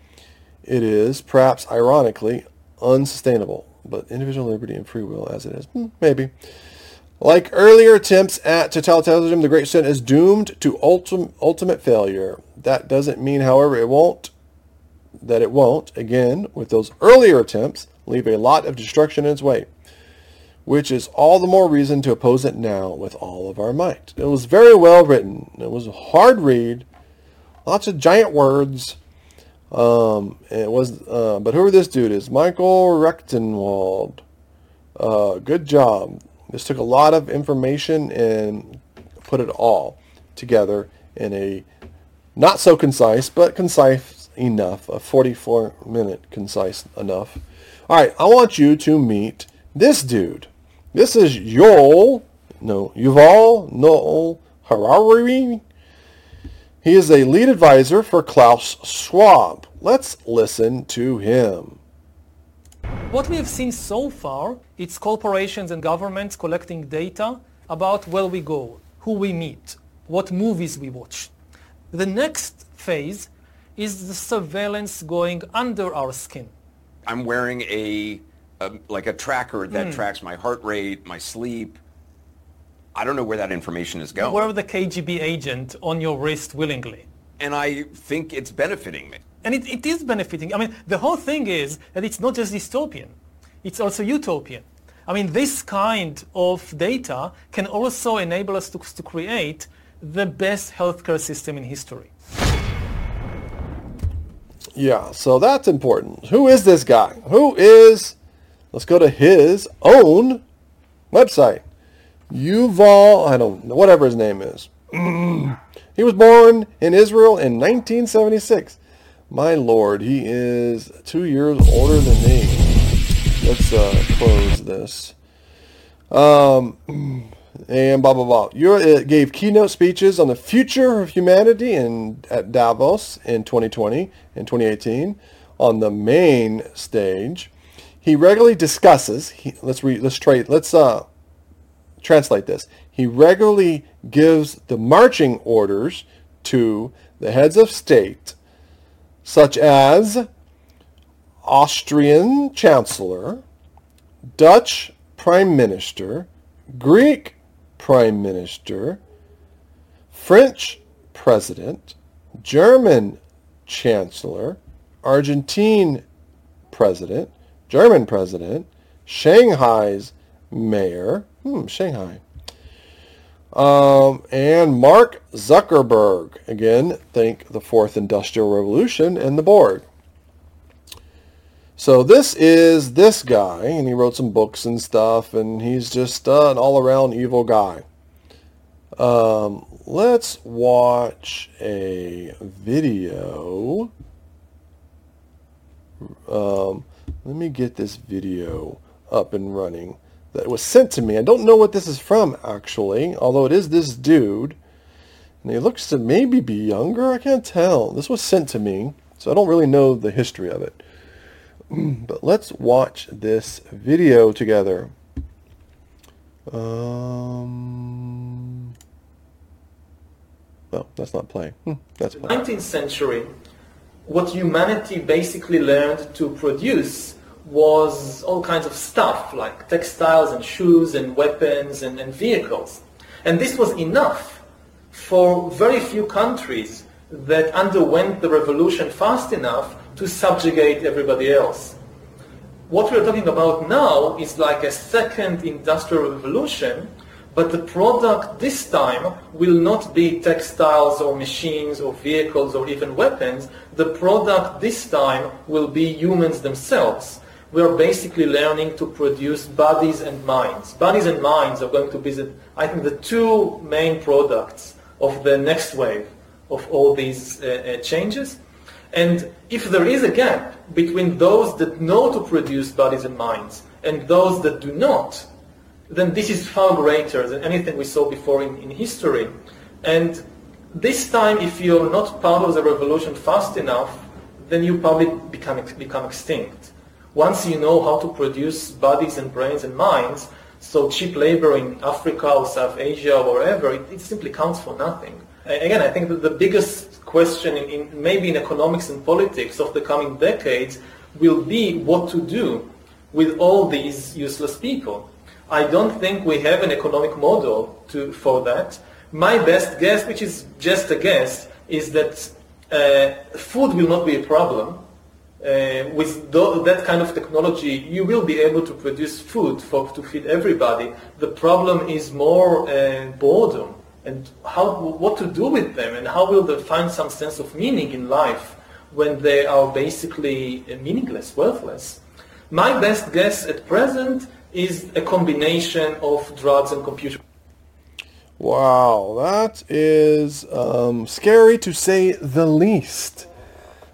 It is, perhaps ironically, unsustainable. But individual liberty and free will as it is, hmm, maybe. Like earlier attempts at totalitarianism, the Great Reset is doomed to ultim- ultimate failure. That doesn't mean, however, it won't, that it won't, again, with those earlier attempts, leave a lot of destruction in its wake which is all the more reason to oppose it now with all of our might. It was very well written. It was a hard read, lots of giant words. Um, it was, uh, but whoever this dude is, Michael Rectenwald. Uh, good job. This took a lot of information and put it all together in a not so concise, but concise enough, a 44 minute concise enough. All right, I want you to meet this dude. This is Yoel, no, Yuval Noel Harari. He is a lead advisor for Klaus Schwab. Let's listen to him. What we have seen so far, it's corporations and governments collecting data about where we go, who we meet, what movies we watch. The next phase is the surveillance going under our skin. I'm wearing a, a like a tracker that hmm. tracks my heart rate, my sleep. I don't know where that information is going. Wear the KGB agent on your wrist willingly. and I think it's benefiting me. And it, it is benefiting. I mean, the whole thing is that it's not just dystopian. It's also utopian. I mean, this kind of data can also enable us to, to create the best healthcare system in history. Yeah, so that's important. Who is this guy? Who is, let's go to his own website. Yuval, I don't know, whatever his name is. he was born in Israel in 1976. My lord, he is two years older than me. Let's uh, close this. Um, and blah blah blah. You uh, gave keynote speeches on the future of humanity in at Davos in 2020 and 2018 on the main stage. He regularly discusses. He, let's read. Let's. Let's uh, translate this. He regularly gives the marching orders to the heads of state, such as Austrian Chancellor, Dutch Prime Minister, Greek Prime Minister, French President, German Chancellor, Argentine President, German President, Shanghai's Mayor, hmm, Shanghai, um, and Mark Zuckerberg. Again, think the Fourth Industrial Revolution and the Borg. So this is this guy, and he wrote some books and stuff, and he's just uh, an all-around evil guy. Um, let's watch a video. Um, let me get this video up and running that was sent to me. I don't know what this is from, actually, although it is this dude. And he looks to maybe be younger. I can't tell. This was sent to me, so I don't really know the history of it. <clears throat> But let's watch this video together. Um, no, that's not playing. Hmm, that's playing. 19th century, what humanity basically learned to produce was all kinds of stuff like textiles and shoes and weapons and, and vehicles. And this was enough for very few countries that underwent the revolution fast enough to subjugate everybody else. What we're talking about now is like a second industrial revolution, but the product this time will not be textiles or machines or vehicles or even weapons. The product this time will be humans themselves. We are basically learning to produce bodies and minds. Bodies and minds are going to be, the, I think, the two main products of the next wave of all these uh, uh, changes. And if there is a gap between those that know to produce bodies and minds and those that do not, then this is far greater than anything we saw before in, in history. And this time, if you're not part of the revolution fast enough, then you probably become, become extinct. Once you know how to produce bodies and brains and minds, so cheap labor in Africa or South Asia or wherever, it, it simply counts for nothing. Again, I think that the biggest question, in, in, maybe in economics and politics of the coming decades, will be what to do with all these useless people. I don't think we have an economic model to, for that. My best guess, which is just a guess, is that uh, food will not be a problem. Uh, with th- that kind of technology, you will be able to produce food for, to feed everybody. The problem is more uh, boredom and how, what to do with them and how will they find some sense of meaning in life when they are basically meaningless, worthless. My best guess at present is a combination of drugs and computer. Wow, that is um, scary to say the least.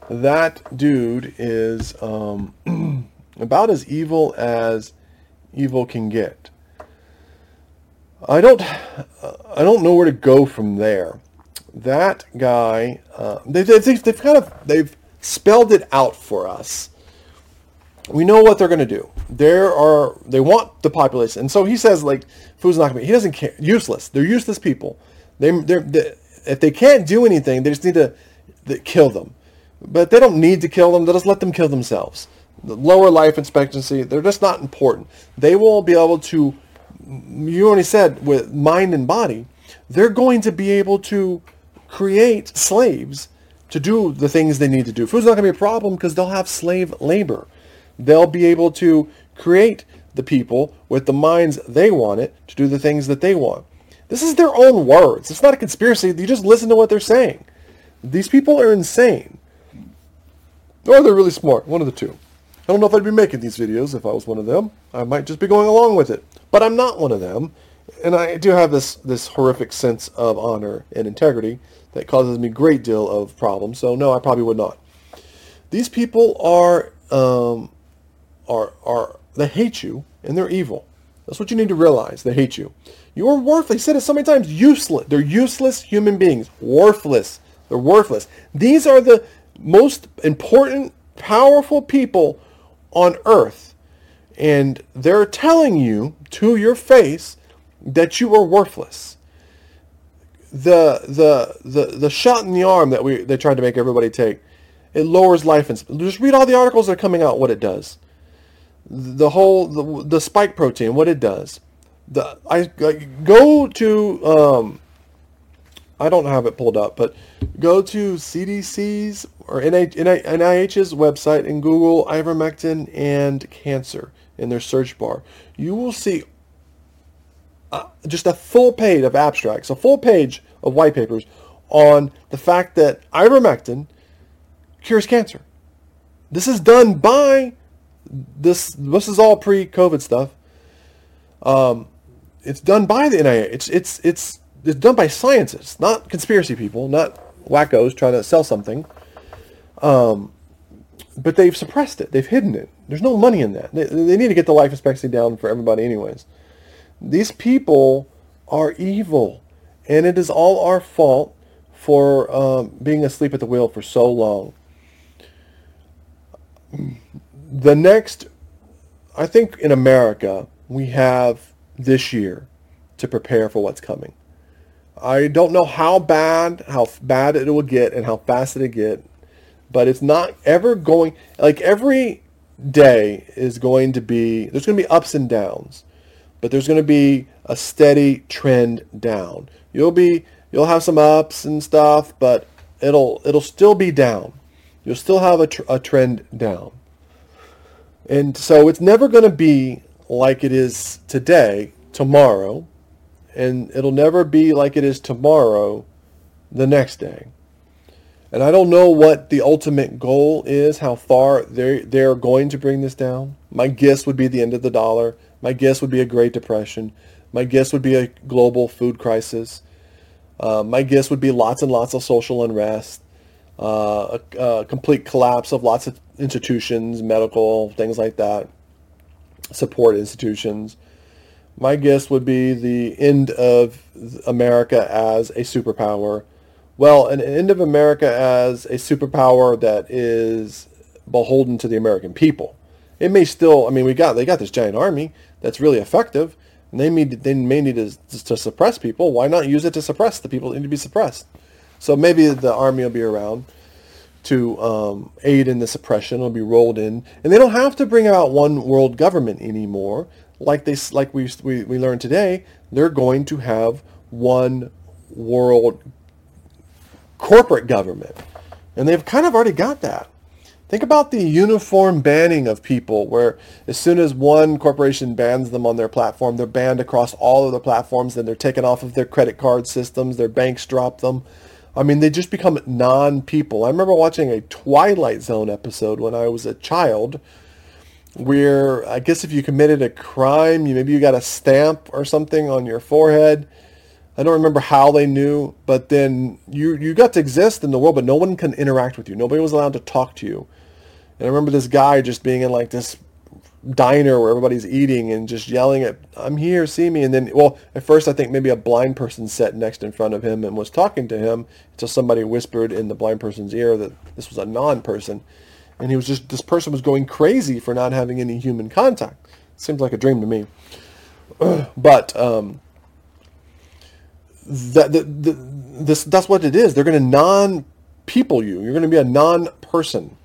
That dude is um, <clears throat> about as evil as evil can get. I don't, I don't know where to go from there. That guy, uh, they, they, they've kind of they've spelled it out for us. We know what they're going to do. There are they want the population, and so he says like food's not to be. He doesn't care. Useless. They're useless people. They, they're, they if they can't do anything, they just need to kill them. But they don't need to kill them. They just let them kill themselves. The lower life expectancy, they're just not important. They will be able to, you already said, with mind and body, they're going to be able to create slaves to do the things they need to do. Food's not going to be a problem because they'll have slave labor. They'll be able to create the people with the minds they want it to do the things that they want. This is their own words. It's not a conspiracy. You just listen to what they're saying. These people are insane. Or they're really smart. One of the two. I don't know if I'd be making these videos if I was one of them. I might just be going along with it. But I'm not one of them. And I do have this, this horrific sense of honor and integrity that causes me a great deal of problems. So no, I probably would not. These people are, um, are, are, they hate you and they're evil. That's what you need to realize. They hate you. You are worthless. They said it so many times. Useless. They're useless human beings. Worthless. They're worthless. These are the most important, powerful people on earth. And they're telling you to your face that you are worthless. The, the, the, the shot in the arm that we, they tried to make everybody take, it lowers life. And, just read all the articles that are coming out, what it does. The whole, the, the spike protein, what it does. The, I, I go to, um, I don't have it pulled up, but go to CDC's or NIH's website and Google ivermectin and cancer in their search bar. You will see uh, just a full page of abstracts, a full page of white papers on the fact that ivermectin cures cancer. This is done by this. This is all pre-COVID stuff. Um, it's done by the NIH. It's it's it's it's done by scientists, not conspiracy people, not wackos trying to sell something. Um, but they've suppressed it. They've hidden it. There's no money in that. They, they need to get the life expectancy down for everybody anyways. These people are evil. And it is all our fault for um, being asleep at the wheel for so long. The next, I think in America, we have this year to prepare for what's coming. I don't know how bad, how bad it will get and how fast it'll get, but it's not ever going, like every day is going to be, there's going to be ups and downs, but there's going to be a steady trend down. You'll be, you'll have some ups and stuff, but it'll, it'll still be down. You'll still have a, tr- a trend down. And so it's never going to be like it is today, tomorrow, and it'll never be like it is tomorrow the next day. And I don't know what the ultimate goal is, how far they're, they're going to bring this down. My guess would be the end of the dollar. My guess would be a Great Depression. My guess would be a global food crisis. Uh, my guess would be lots and lots of social unrest, uh, a, a complete collapse of lots of institutions, medical, things like that, support institutions my guess would be the end of America as a superpower. Well, an end of America as a superpower that is beholden to the American people. It may still, I mean, we got they got this giant army that's really effective, and they need they may need to, to suppress people. Why not use it to suppress the people that need to be suppressed? So maybe the army will be around to um, aid in the suppression. It'll be rolled in, and they don't have to bring out one world government anymore like they like we, we we learned today, they're going to have one world corporate government, and they've kind of already got that. Think about the uniform banning of people, where as soon as one corporation bans them on their platform, they're banned across all of the platforms, then they're taken off of their credit card systems, their banks drop them. I mean, they just become non-people. I remember watching a Twilight Zone episode when I was a child, where I guess if you committed a crime, you maybe you got a stamp or something on your forehead. I don't remember how they knew, but then you you got to exist in the world, but no one can interact with you. Nobody was allowed to talk to you. And I remember this guy just being in like this diner where everybody's eating and just yelling at I'm here, see me. And then well, at first I think maybe a blind person sat next in front of him and was talking to him until somebody whispered in the blind person's ear that this was a non-person and he was just this person was going crazy for not having any human contact. Seems like a dream to me. <clears throat> but um, that the, the, this that's what it is. They're going to non people you. You're going to be a non-person.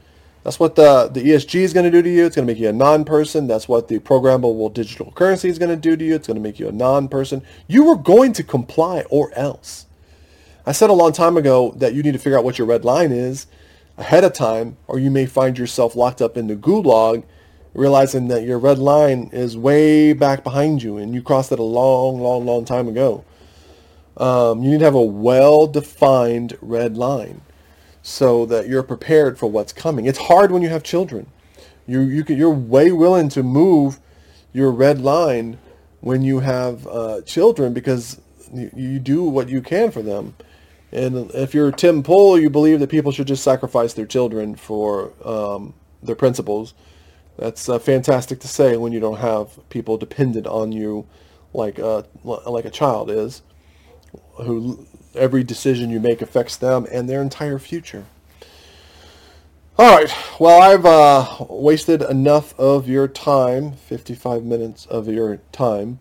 That's what the, the ESG is going to do to you. It's going to make you a non-person. That's what the programmable digital currency is going to do to you. It's going to make you a non-person. You are going to comply or else. I said a long time ago that you need to figure out what your red line is ahead of time, or you may find yourself locked up in the gulag, realizing that your red line is way back behind you and you crossed it a long, long, long time ago. Um, you need to have a well-defined red line so that you're prepared for what's coming. It's hard when you have children. You you can, you're way willing to move your red line when you have uh, children because you, you do what you can for them. And if you're Tim Pool, you believe that people should just sacrifice their children for um, their principles. That's uh, fantastic to say when you don't have people dependent on you like a, uh, like a child is, who every decision you make affects them and their entire future. All right. Well, I've uh, wasted enough of your time, 55 minutes of your time.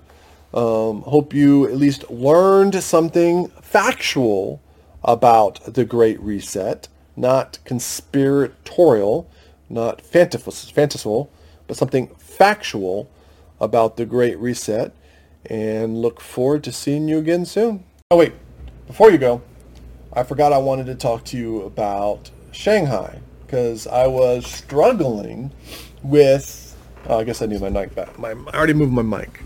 Um, hope you at least learned something factual about the Great Reset, not conspiratorial, not fantastical, but something factual about the Great Reset. And look forward to seeing you again soon. Oh, wait. Before you go, I forgot I wanted to talk to you about Shanghai because I was struggling with. Oh, I guess I need my mic back. My, I already moved my mic.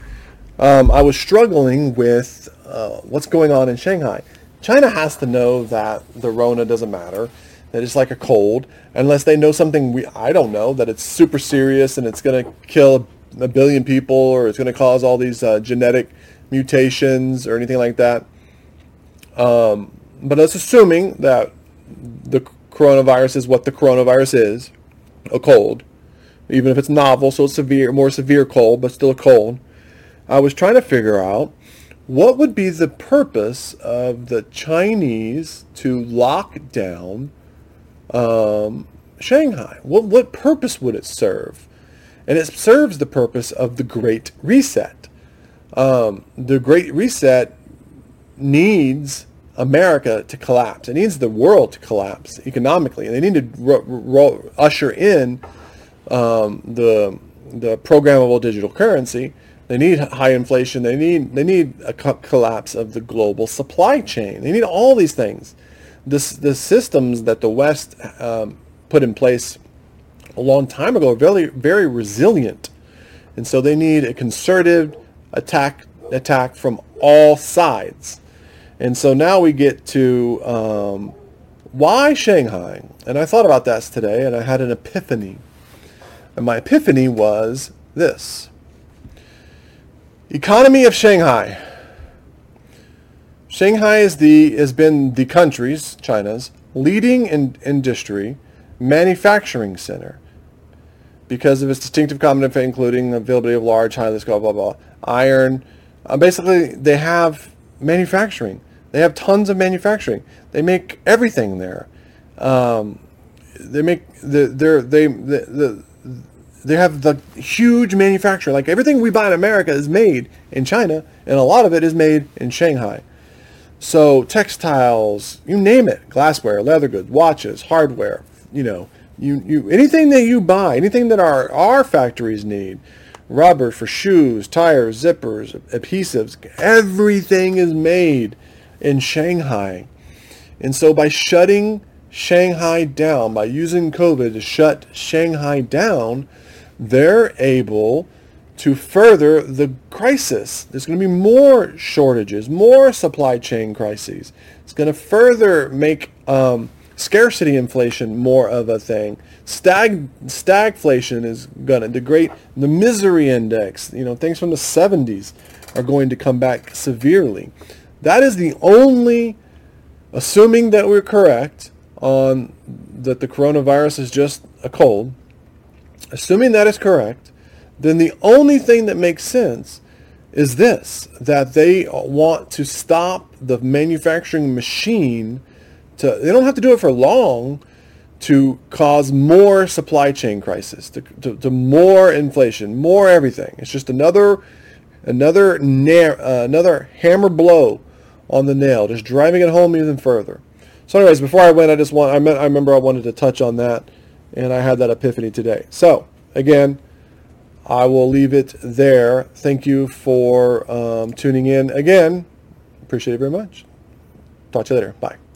Um, I was struggling with uh, what's going on in Shanghai. China has to know that the Rona doesn't matter, that it's like a cold, unless they know something we I don't know that it's super serious and it's going to kill a billion people or it's going to cause all these uh, genetic mutations or anything like that. Um, but that's assuming that the coronavirus is what the coronavirus is, a cold, even if it's novel, so it's severe, more severe cold, but still a cold. I was trying to figure out what would be the purpose of the Chinese to lock down um, Shanghai? What, what purpose would it serve? And it serves the purpose of the Great Reset. Um, the Great Reset needs America to collapse. It needs the world to collapse economically. And they need to ro- ro- usher in um, the the programmable digital currency. They need high inflation. They need they need a co- collapse of the global supply chain. They need all these things. This the systems that the West um, put in place a long time ago are very very resilient, and so they need a concerted attack attack from all sides. And so now we get to um, why Shanghai? And I thought about that today and I had an epiphany. And my epiphany was this. Economy of Shanghai. Shanghai is the, has been the country's, China's, leading in industry manufacturing center because of its distinctive common including availability of large, highly skilled, blah, blah, iron. Uh, basically, they have manufacturing. They have tons of manufacturing. They make everything there. Um, they make the they they the, the they have the huge manufacturing. Like everything we buy in America is made in China, and a lot of it is made in Shanghai. So textiles, you name it, glassware, leather goods, watches, hardware, you know, you, you anything that you buy, anything that our our factories need, rubber for shoes, tires, zippers, adhesives, everything is made in Shanghai. And so by shutting Shanghai down, by using COVID to shut Shanghai down, they're able to further the crisis. There's going to be more shortages, more supply chain crises. It's going to further make um, scarcity inflation more of a thing. Stag stagflation is going to the great the misery index. You know things from the 70s are going to come back severely. That is the only, assuming that we're correct on that the coronavirus is just a cold, assuming that is correct, then the only thing that makes sense is this, that they want to stop the manufacturing machine to, they don't have to do it for long to cause more supply chain crisis, to, to, to more inflation, more everything. It's just another, another, uh, another hammer blow on the nail, just driving it home even further. So, anyways, before I went, I just want I meant I remember I wanted to touch on that, and I had that epiphany today. So, again, I will leave it there. Thank you for um, tuning in again. Appreciate it very much. Talk to you later. Bye.